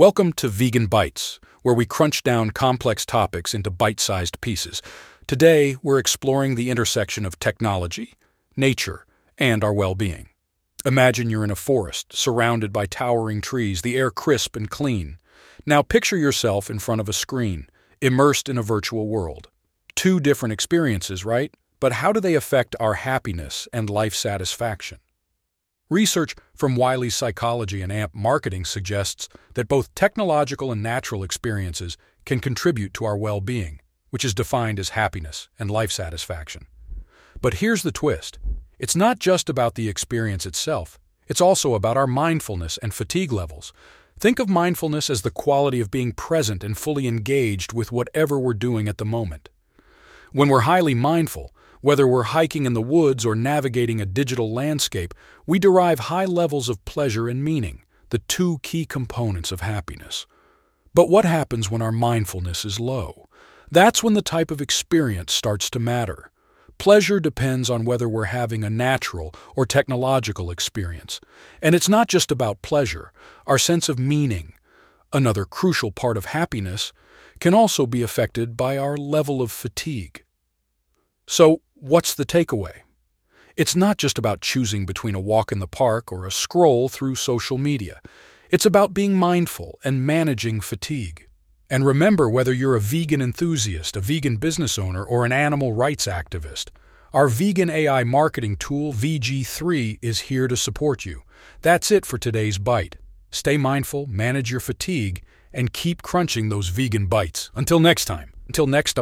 Welcome to Vegan Bytes, where we crunch down complex topics into bite sized pieces. Today, we're exploring the intersection of technology, nature, and our well being. Imagine you're in a forest, surrounded by towering trees, the air crisp and clean. Now picture yourself in front of a screen, immersed in a virtual world. Two different experiences, right? But how do they affect our happiness and life satisfaction? Research from Wiley's Psychology and AMP Marketing suggests that both technological and natural experiences can contribute to our well being, which is defined as happiness and life satisfaction. But here's the twist it's not just about the experience itself, it's also about our mindfulness and fatigue levels. Think of mindfulness as the quality of being present and fully engaged with whatever we're doing at the moment. When we're highly mindful, whether we're hiking in the woods or navigating a digital landscape, we derive high levels of pleasure and meaning, the two key components of happiness. But what happens when our mindfulness is low? That's when the type of experience starts to matter. Pleasure depends on whether we're having a natural or technological experience. And it's not just about pleasure, our sense of meaning, another crucial part of happiness, can also be affected by our level of fatigue. So, What's the takeaway? It's not just about choosing between a walk in the park or a scroll through social media. It's about being mindful and managing fatigue. And remember whether you're a vegan enthusiast, a vegan business owner, or an animal rights activist, our vegan AI marketing tool, VG3, is here to support you. That's it for today's bite. Stay mindful, manage your fatigue, and keep crunching those vegan bites. Until next time. Until next